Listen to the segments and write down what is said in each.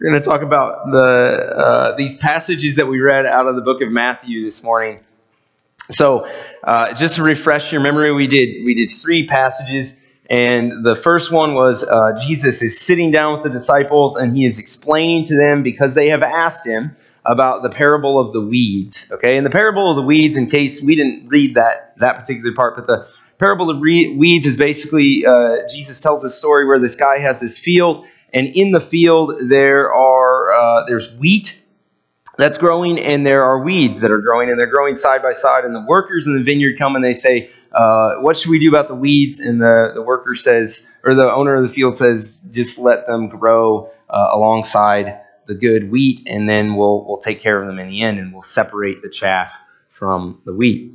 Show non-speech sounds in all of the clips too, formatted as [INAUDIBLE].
We're going to talk about the uh, these passages that we read out of the book of Matthew this morning. So, uh, just to refresh your memory, we did we did three passages, and the first one was uh, Jesus is sitting down with the disciples, and he is explaining to them because they have asked him about the parable of the weeds. Okay, and the parable of the weeds, in case we didn't read that that particular part, but the parable of weeds is basically uh, Jesus tells a story where this guy has this field and in the field there are uh, there's wheat that's growing and there are weeds that are growing and they're growing side by side and the workers in the vineyard come and they say uh, what should we do about the weeds? And the, the worker says or the owner of the field says just let them grow uh, alongside the good wheat and then we'll we'll take care of them in the end and we'll separate the chaff from the wheat.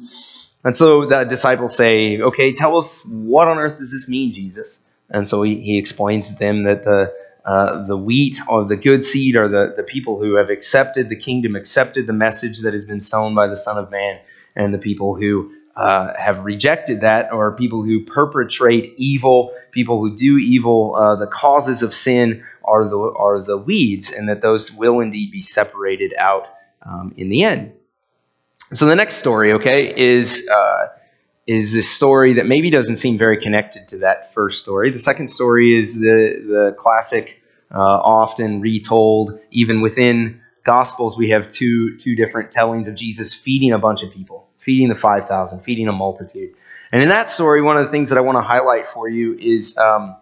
And so the disciples say okay tell us what on earth does this mean jesus? And so he, he explains to them that the uh, the wheat or the good seed are the, the people who have accepted the kingdom, accepted the message that has been sown by the Son of Man, and the people who uh, have rejected that, or people who perpetrate evil, people who do evil. Uh, the causes of sin are the are the weeds, and that those will indeed be separated out um, in the end. So the next story, okay, is uh, is this story that maybe doesn't seem very connected to that first story. The second story is the, the classic, uh, often retold, even within Gospels, we have two, two different tellings of Jesus feeding a bunch of people, feeding the 5,000, feeding a multitude. And in that story, one of the things that I want to highlight for you is um,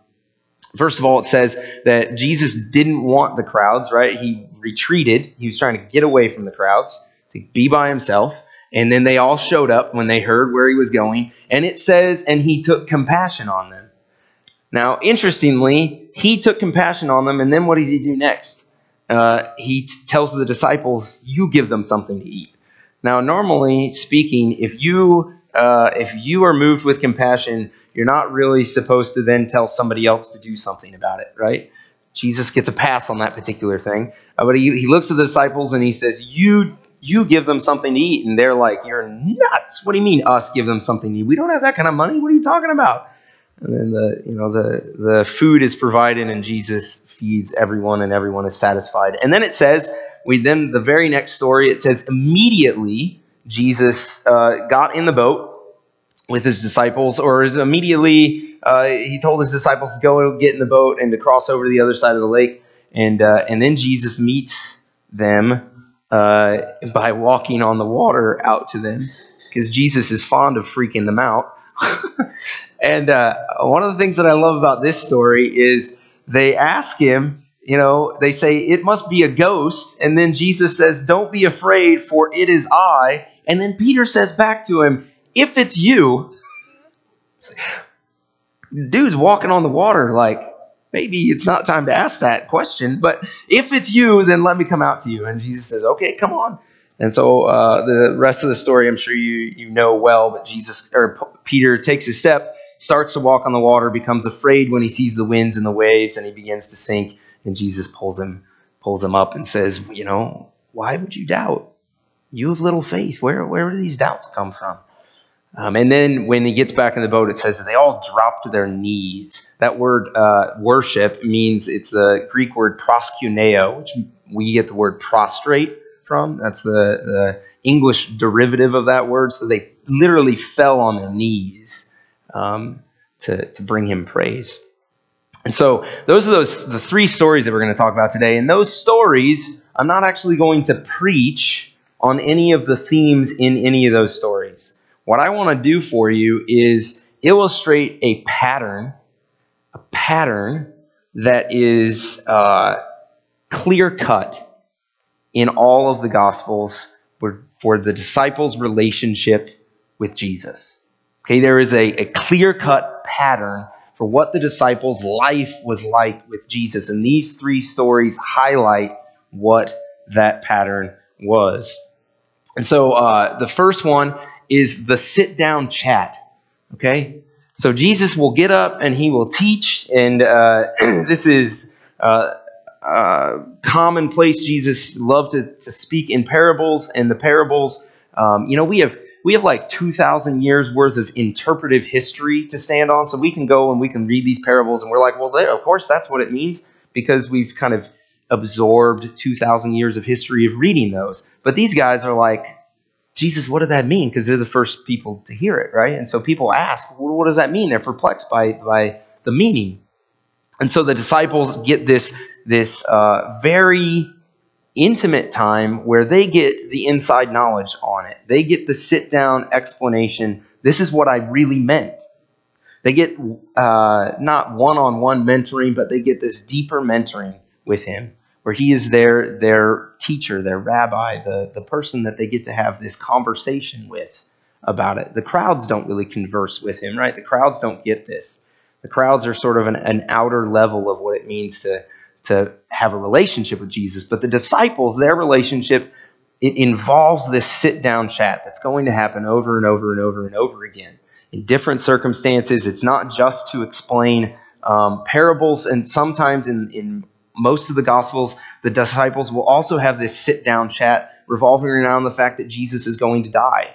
first of all, it says that Jesus didn't want the crowds, right? He retreated, he was trying to get away from the crowds to be by himself. And then they all showed up when they heard where he was going. And it says, and he took compassion on them. Now, interestingly, he took compassion on them. And then what does he do next? Uh, he t- tells the disciples, You give them something to eat. Now, normally speaking, if you uh, if you are moved with compassion, you're not really supposed to then tell somebody else to do something about it, right? Jesus gets a pass on that particular thing. Uh, but he, he looks at the disciples and he says, You you give them something to eat, and they're like, You're nuts. What do you mean us give them something to eat? We don't have that kind of money. What are you talking about? And then the you know the the food is provided and Jesus feeds everyone and everyone is satisfied. And then it says, we then the very next story, it says immediately Jesus uh, got in the boat with his disciples, or is immediately uh, he told his disciples to go get in the boat and to cross over to the other side of the lake. And uh, and then Jesus meets them uh, by walking on the water out to them because Jesus is fond of freaking them out. [LAUGHS] and uh, one of the things that I love about this story is they ask him, you know, they say, it must be a ghost. And then Jesus says, don't be afraid, for it is I. And then Peter says back to him, if it's you, [LAUGHS] dude's walking on the water like, maybe it's not time to ask that question. But if it's you, then let me come out to you. And Jesus says, okay, come on. And so uh, the rest of the story, I'm sure you you know well. But Jesus or Peter takes a step, starts to walk on the water, becomes afraid when he sees the winds and the waves, and he begins to sink. And Jesus pulls him pulls him up and says, you know, why would you doubt? You have little faith. Where where do these doubts come from? Um, and then when he gets back in the boat, it says that they all drop to their knees. That word uh, worship means it's the Greek word proskuneo, which we get the word prostrate from. That's the, the English derivative of that word. So they literally fell on their knees um, to, to bring him praise. And so those are those the three stories that we're going to talk about today. And those stories, I'm not actually going to preach on any of the themes in any of those stories. What I want to do for you is illustrate a pattern, a pattern that is uh, clear cut in all of the Gospels for, for the disciples' relationship with Jesus. Okay, there is a, a clear cut pattern for what the disciples' life was like with Jesus. And these three stories highlight what that pattern was. And so uh, the first one is the sit down chat. Okay? So Jesus will get up and he will teach, and uh, [CLEARS THROAT] this is uh, uh, commonplace. Jesus loved to, to speak in parables, and the parables, um, you know, we have we have like 2,000 years worth of interpretive history to stand on, so we can go and we can read these parables, and we're like, well, of course, that's what it means because we've kind of absorbed 2,000 years of history of reading those. But these guys are like, Jesus, what did that mean? Because they're the first people to hear it, right? And so people ask, well, what does that mean? They're perplexed by, by the meaning. And so the disciples get this, this uh, very intimate time where they get the inside knowledge on it. They get the sit down explanation. This is what I really meant. They get uh, not one on one mentoring, but they get this deeper mentoring with him where he is their, their teacher, their rabbi, the, the person that they get to have this conversation with about it. The crowds don't really converse with him, right? The crowds don't get this. The crowds are sort of an, an outer level of what it means to, to have a relationship with Jesus. But the disciples, their relationship, it involves this sit down chat that's going to happen over and over and over and over again in different circumstances. It's not just to explain um, parables, and sometimes in, in most of the Gospels, the disciples will also have this sit down chat revolving around the fact that Jesus is going to die.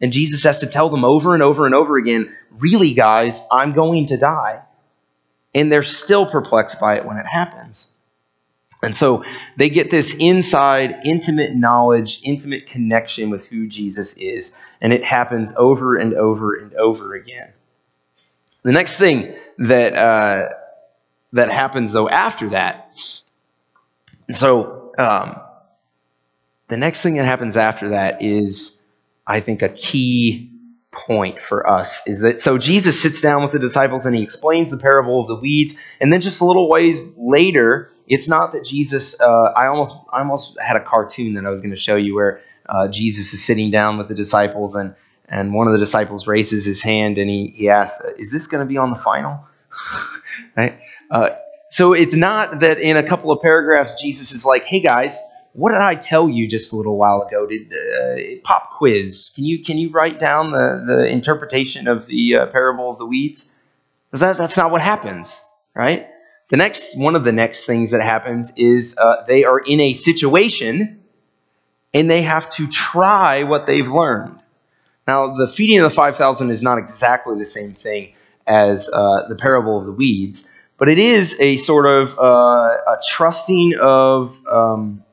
And Jesus has to tell them over and over and over again, really, guys, I'm going to die. And they're still perplexed by it when it happens. And so they get this inside, intimate knowledge, intimate connection with who Jesus is. And it happens over and over and over again. The next thing that, uh, that happens, though, after that, so um, the next thing that happens after that is I think, a key point for us is that so Jesus sits down with the disciples and he explains the parable of the weeds, and then just a little ways later, it's not that Jesus. Uh, I almost I almost had a cartoon that I was going to show you where uh, Jesus is sitting down with the disciples and and one of the disciples raises his hand and he he asks, "Is this going to be on the final?" [LAUGHS] right. Uh, so it's not that in a couple of paragraphs Jesus is like, "Hey guys." what did I tell you just a little while ago? Did uh, pop quiz? Can you can you write down the the interpretation of the uh, parable of the weeds? Because that that's not what happens, right? The next one of the next things that happens is uh, they are in a situation and they have to try what they've learned. Now, the feeding of the five thousand is not exactly the same thing as uh, the parable of the weeds, but it is a sort of uh, a trusting of um,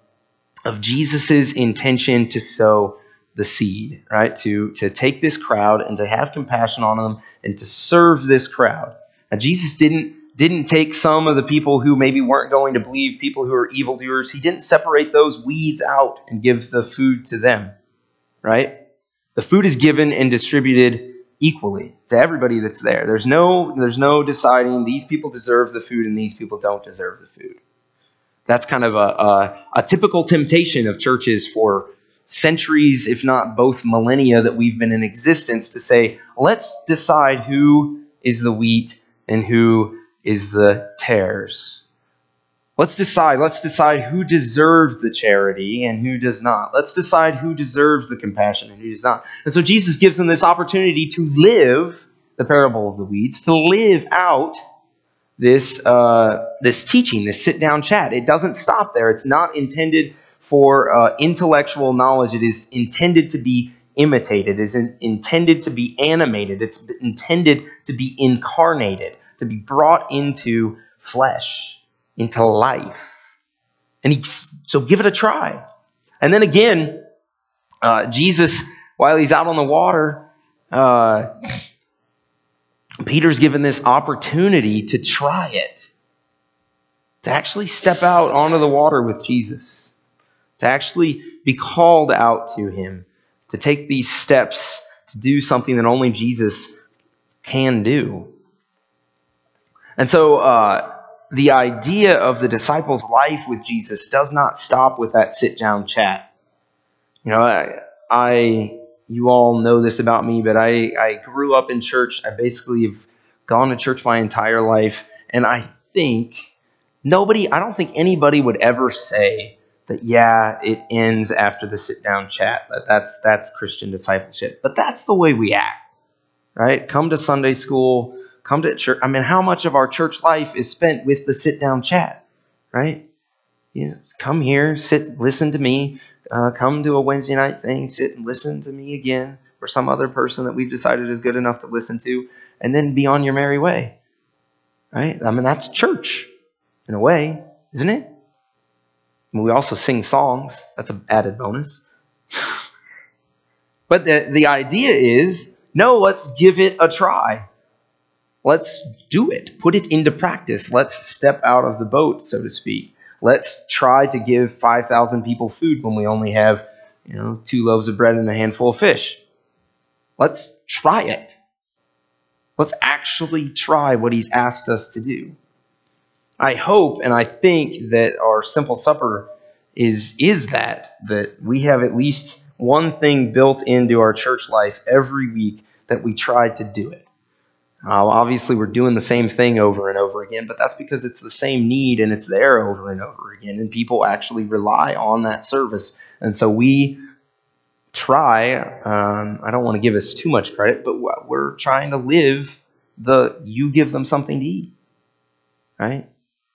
of Jesus's intention to sow the seed, right? To, to take this crowd and to have compassion on them and to serve this crowd. Now, Jesus didn't, didn't take some of the people who maybe weren't going to believe, people who are evildoers. He didn't separate those weeds out and give the food to them, right? The food is given and distributed equally to everybody that's there. There's no, there's no deciding these people deserve the food and these people don't deserve the food. That's kind of a, a, a typical temptation of churches for centuries, if not both millennia, that we've been in existence to say, let's decide who is the wheat and who is the tares. Let's decide. Let's decide who deserves the charity and who does not. Let's decide who deserves the compassion and who does not. And so Jesus gives them this opportunity to live the parable of the weeds, to live out this uh, this teaching, this sit down chat. It doesn't stop there. It's not intended for uh, intellectual knowledge. It is intended to be imitated. It is in, intended to be animated. It's intended to be incarnated, to be brought into flesh, into life. And he, so give it a try. And then again, uh, Jesus, while he's out on the water, uh, Peter's given this opportunity to try it, to actually step out onto the water with Jesus, to actually be called out to him, to take these steps to do something that only Jesus can do. And so, uh, the idea of the disciples' life with Jesus does not stop with that sit down chat. You know, I, I you all know this about me, but I, I grew up in church. I basically have gone to church my entire life. And I think nobody, I don't think anybody would ever say that, yeah, it ends after the sit down chat. That that's, that's Christian discipleship. But that's the way we act, right? Come to Sunday school, come to church. I mean, how much of our church life is spent with the sit down chat, right? You know, come here, sit, listen to me, uh, come to a Wednesday night thing, sit and listen to me again, or some other person that we've decided is good enough to listen to, and then be on your merry way. Right? I mean, that's church in a way, isn't it? I mean, we also sing songs. That's an added bonus. [LAUGHS] but the, the idea is no, let's give it a try. Let's do it. Put it into practice. Let's step out of the boat, so to speak. Let's try to give 5,000 people food when we only have, you know, two loaves of bread and a handful of fish. Let's try it. Let's actually try what he's asked us to do. I hope and I think that our simple supper is is that that we have at least one thing built into our church life every week that we try to do it. Uh, obviously, we're doing the same thing over and over again, but that's because it's the same need and it's there over and over again, and people actually rely on that service. And so we try, um, I don't want to give us too much credit, but we're trying to live the you give them something to eat, right?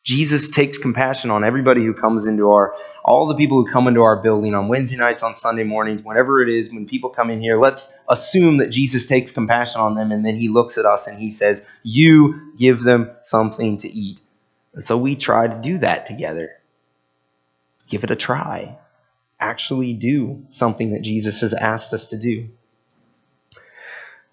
Jesus takes compassion on everybody who comes into our, all the people who come into our building on Wednesday nights, on Sunday mornings, whenever it is, when people come in here, let's assume that Jesus takes compassion on them and then he looks at us and he says, You give them something to eat. And so we try to do that together. Give it a try. Actually do something that Jesus has asked us to do.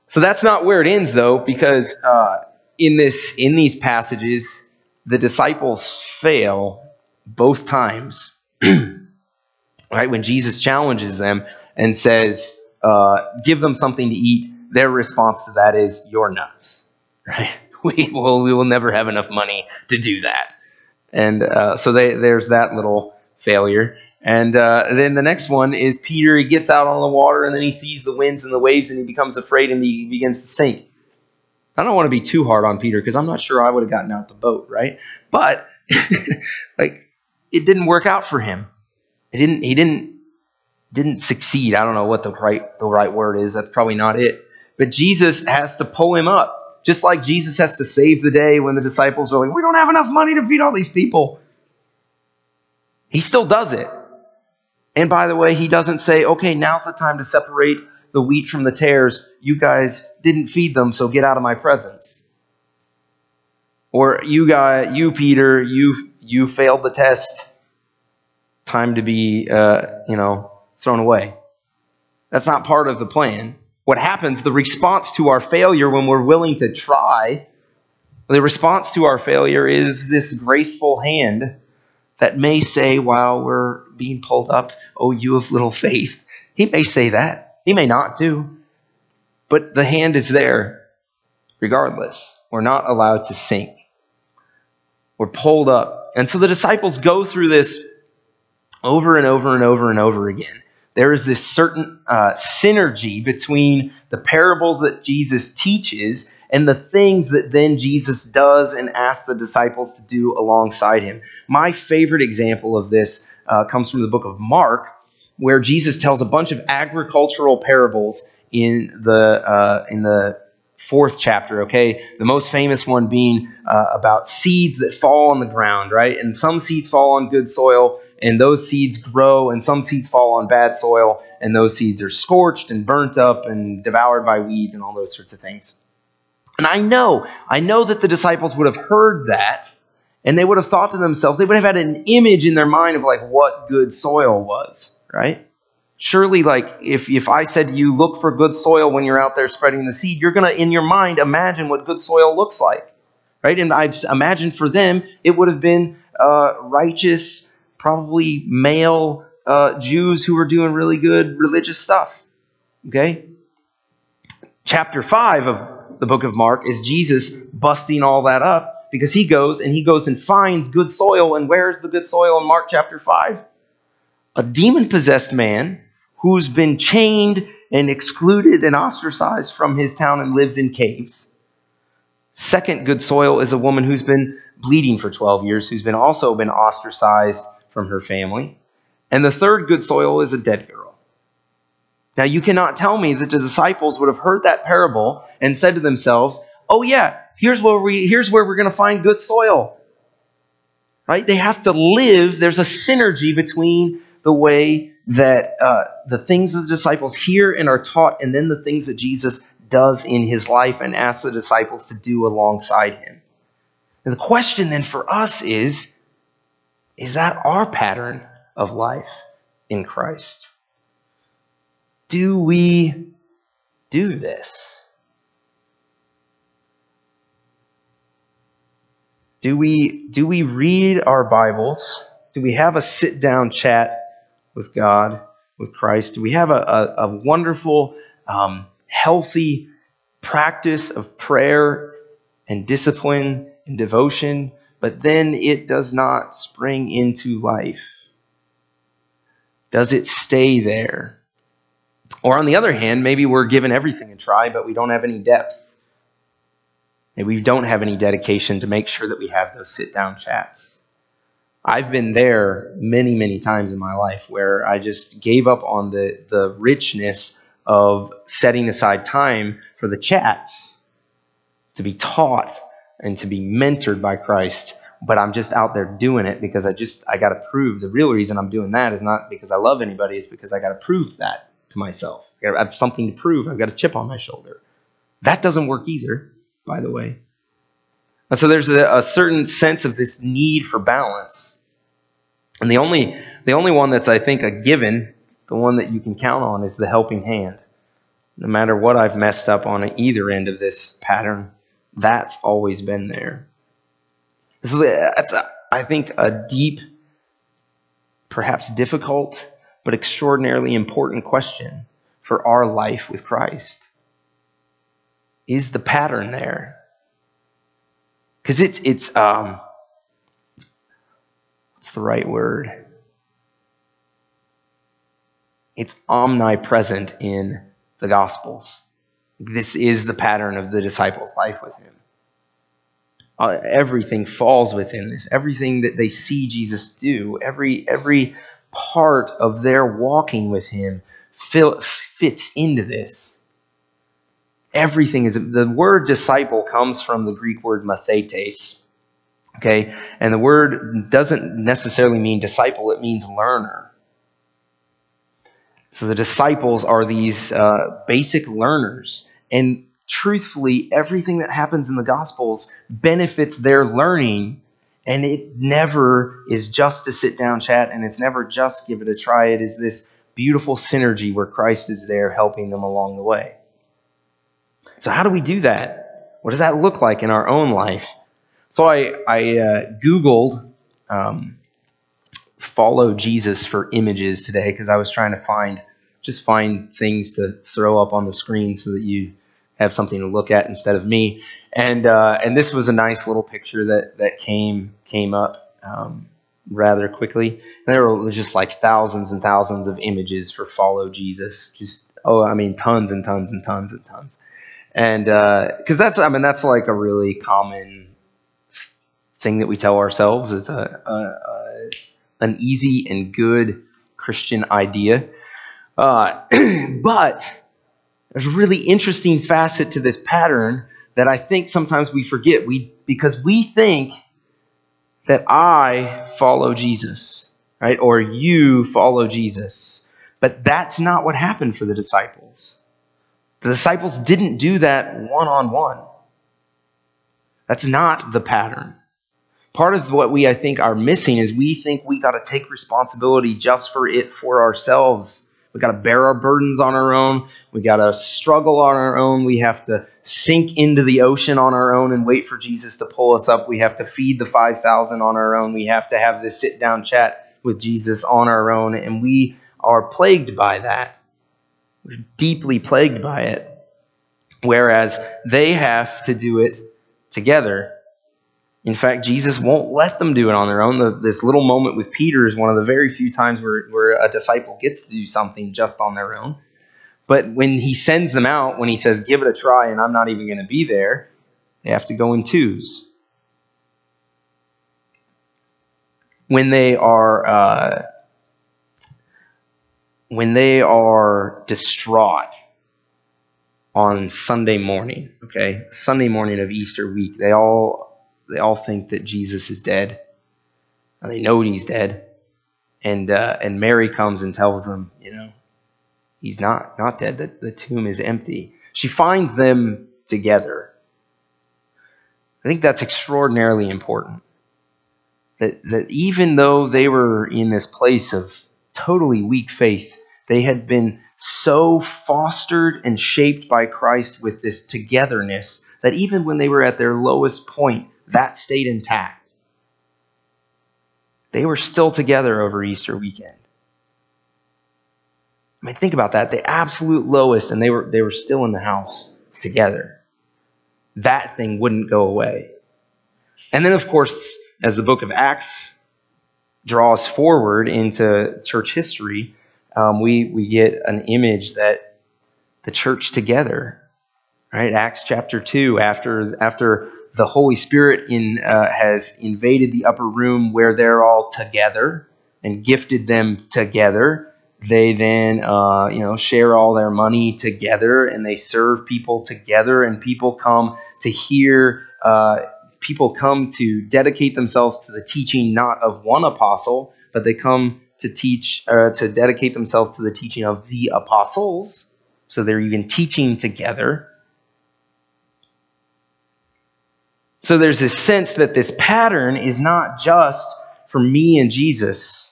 So that's not where it ends, though, because uh, in this in these passages, the disciples fail both times. [CLEARS THROAT] right? When Jesus challenges them and says, uh, give them something to eat, their response to that is, you're nuts. [LAUGHS] Right? We will, we will never have enough money to do that. And uh, so they, there's that little failure. And uh, then the next one is Peter. He gets out on the water and then he sees the winds and the waves and he becomes afraid and he begins to sink. I don't want to be too hard on Peter because I'm not sure I would have gotten out the boat, right? But [LAUGHS] like it didn't work out for him. It didn't he didn't didn't succeed. I don't know what the right the right word is. That's probably not it. But Jesus has to pull him up. Just like Jesus has to save the day when the disciples are like, "We don't have enough money to feed all these people." He still does it. And by the way, he doesn't say, "Okay, now's the time to separate the wheat from the tares. You guys didn't feed them, so get out of my presence. Or you guy, you Peter, you you failed the test. Time to be, uh, you know, thrown away. That's not part of the plan. What happens? The response to our failure when we're willing to try, the response to our failure is this graceful hand that may say while we're being pulled up, "Oh, you of little faith." He may say that. He may not do. But the hand is there regardless. We're not allowed to sink. We're pulled up. And so the disciples go through this over and over and over and over again. There is this certain uh, synergy between the parables that Jesus teaches and the things that then Jesus does and asks the disciples to do alongside him. My favorite example of this uh, comes from the book of Mark, where Jesus tells a bunch of agricultural parables in the uh, in the fourth chapter. Okay, the most famous one being uh, about seeds that fall on the ground, right? And some seeds fall on good soil, and those seeds grow, and some seeds fall on bad soil, and those seeds are scorched and burnt up and devoured by weeds and all those sorts of things. And I know, I know that the disciples would have heard that. And they would have thought to themselves, they would have had an image in their mind of like what good soil was right? Surely, like if, if I said you, look for good soil when you're out there spreading the seed, you're going to, in your mind, imagine what good soil looks like, right? And I imagine for them, it would have been uh, righteous, probably male uh, Jews who were doing really good religious stuff, okay? Chapter 5 of the book of Mark is Jesus busting all that up because he goes and he goes and finds good soil. And where's the good soil in Mark chapter 5? A demon possessed man who's been chained and excluded and ostracized from his town and lives in caves. Second good soil is a woman who's been bleeding for 12 years, who's been also been ostracized from her family. And the third good soil is a dead girl. Now you cannot tell me that the disciples would have heard that parable and said to themselves, "Oh yeah, here's where we here's where we're going to find good soil." Right? They have to live, there's a synergy between the way that uh, the things that the disciples hear and are taught, and then the things that Jesus does in his life and asks the disciples to do alongside him. And the question then for us is is that our pattern of life in Christ. Do we do this? Do we, do we read our Bibles? Do we have a sit down chat with God, with Christ? We have a, a, a wonderful, um, healthy practice of prayer and discipline and devotion, but then it does not spring into life? Does it stay there? Or on the other hand, maybe we're given everything a try, but we don't have any depth. We don't have any dedication to make sure that we have those sit down chats. I've been there many, many times in my life where I just gave up on the, the richness of setting aside time for the chats to be taught and to be mentored by Christ but I'm just out there doing it because I just I got to prove the real reason I'm doing that is not because I love anybody, it's because I got to prove that to myself. I have something to prove. I've got a chip on my shoulder. That doesn't work either, by the way. And so there's a, a certain sense of this need for balance. And the only the only one that's I think a given, the one that you can count on is the helping hand. No matter what I've messed up on either end of this pattern, that's always been there. So that's, I think, a deep, perhaps difficult, but extraordinarily important question for our life with Christ. Is the pattern there? Because it's it's um what's the right word? It's omnipresent in the Gospels. This is the pattern of the disciples' life with him uh, everything falls within this. Everything that they see Jesus do, every every part of their walking with Him fits into this. Everything is the word disciple comes from the Greek word mathetes. Okay, and the word doesn't necessarily mean disciple; it means learner. So the disciples are these uh, basic learners, and truthfully, everything that happens in the Gospels benefits their learning. And it never is just to sit down, chat, and it's never just give it a try. It is this beautiful synergy where Christ is there helping them along the way. So, how do we do that? What does that look like in our own life? So, I, I uh, Googled um, follow Jesus for images today because I was trying to find just find things to throw up on the screen so that you have something to look at instead of me. And uh, and this was a nice little picture that that came came up um, rather quickly. And there were just like thousands and thousands of images for follow Jesus. Just oh, I mean, tons and tons and tons and tons. And because uh, that's I mean that's like a really common thing that we tell ourselves. It's a, a, a an easy and good Christian idea. Uh, [CLEARS THROAT] but there's a really interesting facet to this pattern that I think sometimes we forget. We because we think that I follow Jesus, right? Or you follow Jesus. But that's not what happened for the disciples. The disciples didn't do that one on one. That's not the pattern. Part of what we, I think, are missing is we think we got to take responsibility just for it for ourselves we got to bear our burdens on our own. We got to struggle on our own. We have to sink into the ocean on our own and wait for Jesus to pull us up. We have to feed the 5,000 on our own. We have to have this sit down chat with Jesus on our own. And we are plagued by that. We're deeply plagued by it. Whereas they have to do it together in fact, Jesus won't let them do it on their own. The, this little moment with Peter is one of the very few times where, where a disciple gets to do something just on their own. But when he sends them out, when he says, give it a try, and I'm not even going to be there, they have to go in twos. When they are. Uh, when they are distraught on Sunday morning, okay, Sunday morning of Easter week, they all they all think that Jesus is dead. And they know he's dead. And uh, and Mary comes and tells them, you know, he's not not dead. The, the tomb is empty. She finds them together. I think that's extraordinarily important. that, that even though they were in this place of totally weak faith, they had been so fostered and shaped by Christ with this togetherness that even when they were at their lowest point, that stayed intact. They were still together over Easter weekend. I mean, think about that. The absolute lowest, and they were they were still in the house together. That thing wouldn't go away. And then, of course, as the book of Acts draws forward into church history, um, we we get an image that the church together, right? Acts chapter two, after after the Holy Spirit in uh, has invaded the upper room where they're all together and gifted them together. They then uh, you know share all their money together and they serve people together and people come to hear uh, people come to dedicate themselves to the teaching not of one apostle but they come to teach uh, to dedicate themselves to the teaching of the apostles. So they're even teaching together so there's this sense that this pattern is not just for me and jesus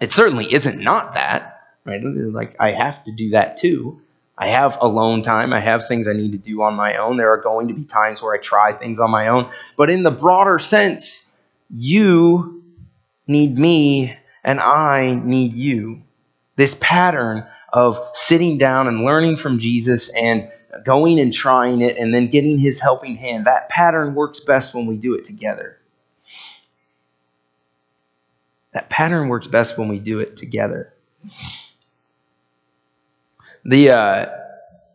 it certainly isn't not that, right? Like, I have to do that too. I have alone time. I have things I need to do on my own. There are going to be times where I try things on my own. But in the broader sense, you need me and I need you. This pattern of sitting down and learning from Jesus and going and trying it and then getting his helping hand, that pattern works best when we do it together. That pattern works best when we do it together. The uh,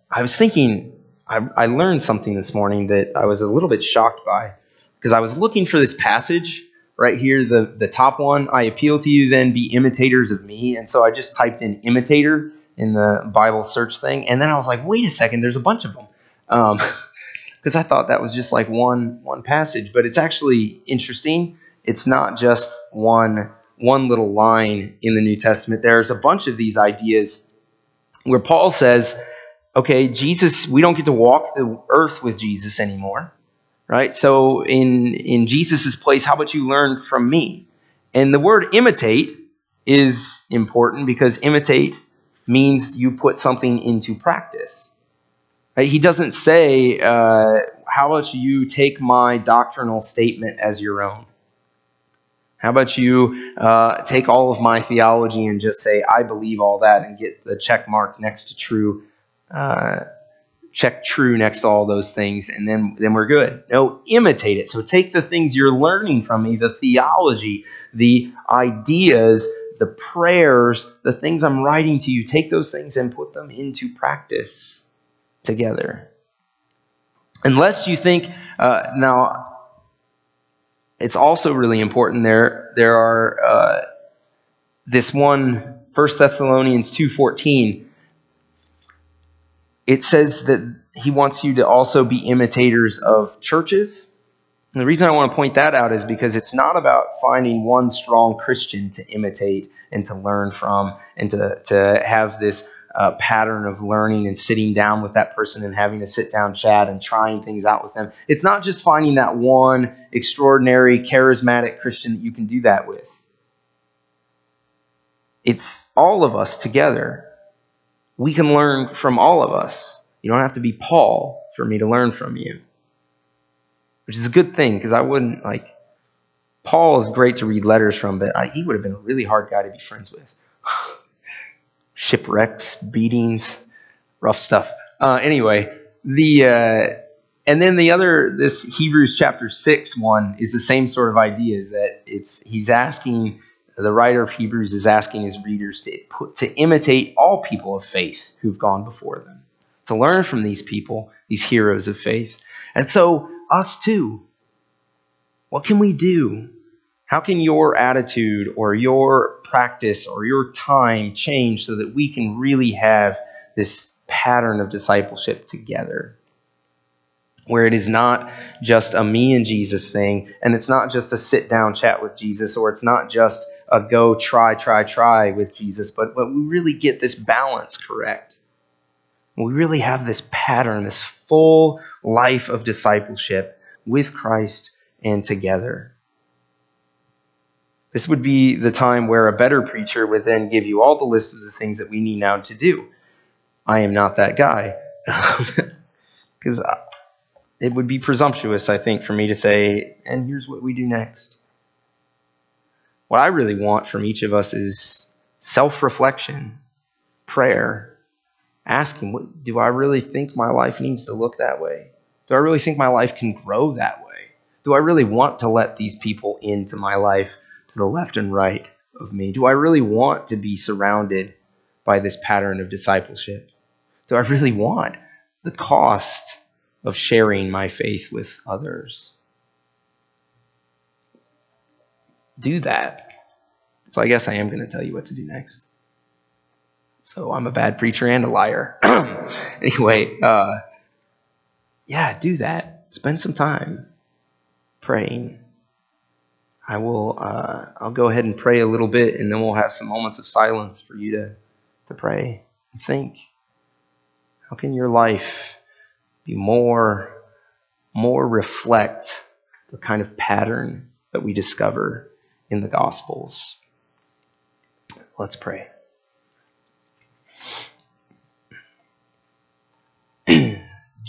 I was thinking, I, I learned something this morning that I was a little bit shocked by because I was looking for this passage right here, the, the top one. I appeal to you then, be imitators of me. And so I just typed in imitator in the Bible search thing. And then I was like, wait a second, there's a bunch of them. Because um, [LAUGHS] I thought that was just like one, one passage. But it's actually interesting. It's not just one one little line in the New Testament. There's a bunch of these ideas where Paul says, okay, Jesus, we don't get to walk the earth with Jesus anymore, right? So in, in Jesus's place, how about you learn from me? And the word imitate is important because imitate means you put something into practice. He doesn't say, uh, how about you take my doctrinal statement as your own? How about you uh, take all of my theology and just say, I believe all that, and get the check mark next to true, uh, check true next to all those things, and then, then we're good. No, imitate it. So take the things you're learning from me, the theology, the ideas, the prayers, the things I'm writing to you, take those things and put them into practice together. Unless you think, uh, now, it's also really important there there are uh, this one 1 thessalonians 2.14 it says that he wants you to also be imitators of churches and the reason i want to point that out is because it's not about finding one strong christian to imitate and to learn from and to, to have this uh, pattern of learning and sitting down with that person and having a sit down chat and trying things out with them. It's not just finding that one extraordinary, charismatic Christian that you can do that with. It's all of us together. We can learn from all of us. You don't have to be Paul for me to learn from you, which is a good thing because I wouldn't like. Paul is great to read letters from, but I, he would have been a really hard guy to be friends with. [SIGHS] shipwrecks, beatings, rough stuff. Uh, anyway, the uh, and then the other this Hebrews chapter six one is the same sort of idea. Is that it's he's asking the writer of Hebrews is asking his readers to put, to imitate all people of faith who've gone before them, to learn from these people, these heroes of faith, and so us too. What can we do how can your attitude or your practice or your time change so that we can really have this pattern of discipleship together? Where it is not just a me and Jesus thing, and it's not just a sit down chat with Jesus, or it's not just a go try, try, try with Jesus, but, but we really get this balance correct. We really have this pattern, this full life of discipleship with Christ and together. This would be the time where a better preacher would then give you all the list of the things that we need now to do. I am not that guy. [LAUGHS] Because uh, it would be presumptuous, I think, for me to say, and here's what we do next. What I really want from each of us is self reflection, prayer, asking, do I really think my life needs to look that way? Do I really think my life can grow that way? Do I really want to let these people into my life to the left and right of me? Do I really want to be surrounded by this pattern of discipleship? Do I really want the cost of sharing my faith with others? Do that. So I guess I am going to tell you what to do next. So I'm a bad preacher and a liar. [CLEARS THROAT] anyway, uh, yeah, do that. Spend some time praying. I will. Uh, I'll go ahead and pray a little bit, and then we'll have some moments of silence for you to to pray and think. How can your life be more more reflect the kind of pattern that we discover in the Gospels? Let's pray.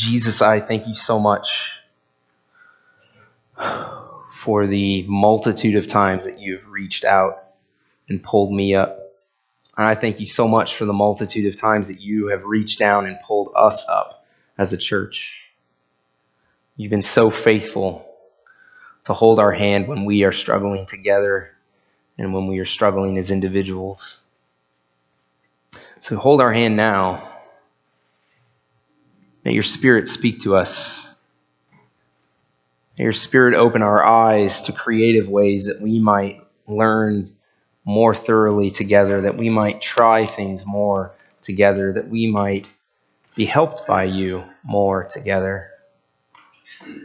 Jesus, I thank you so much for the multitude of times that you've reached out and pulled me up. And I thank you so much for the multitude of times that you have reached down and pulled us up as a church. You've been so faithful to hold our hand when we are struggling together and when we are struggling as individuals. So hold our hand now May your Spirit speak to us. May your Spirit open our eyes to creative ways that we might learn more thoroughly together, that we might try things more together, that we might be helped by you more together.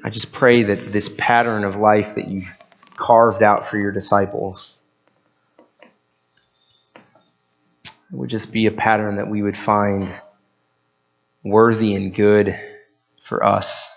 I just pray that this pattern of life that you carved out for your disciples would just be a pattern that we would find worthy and good for us.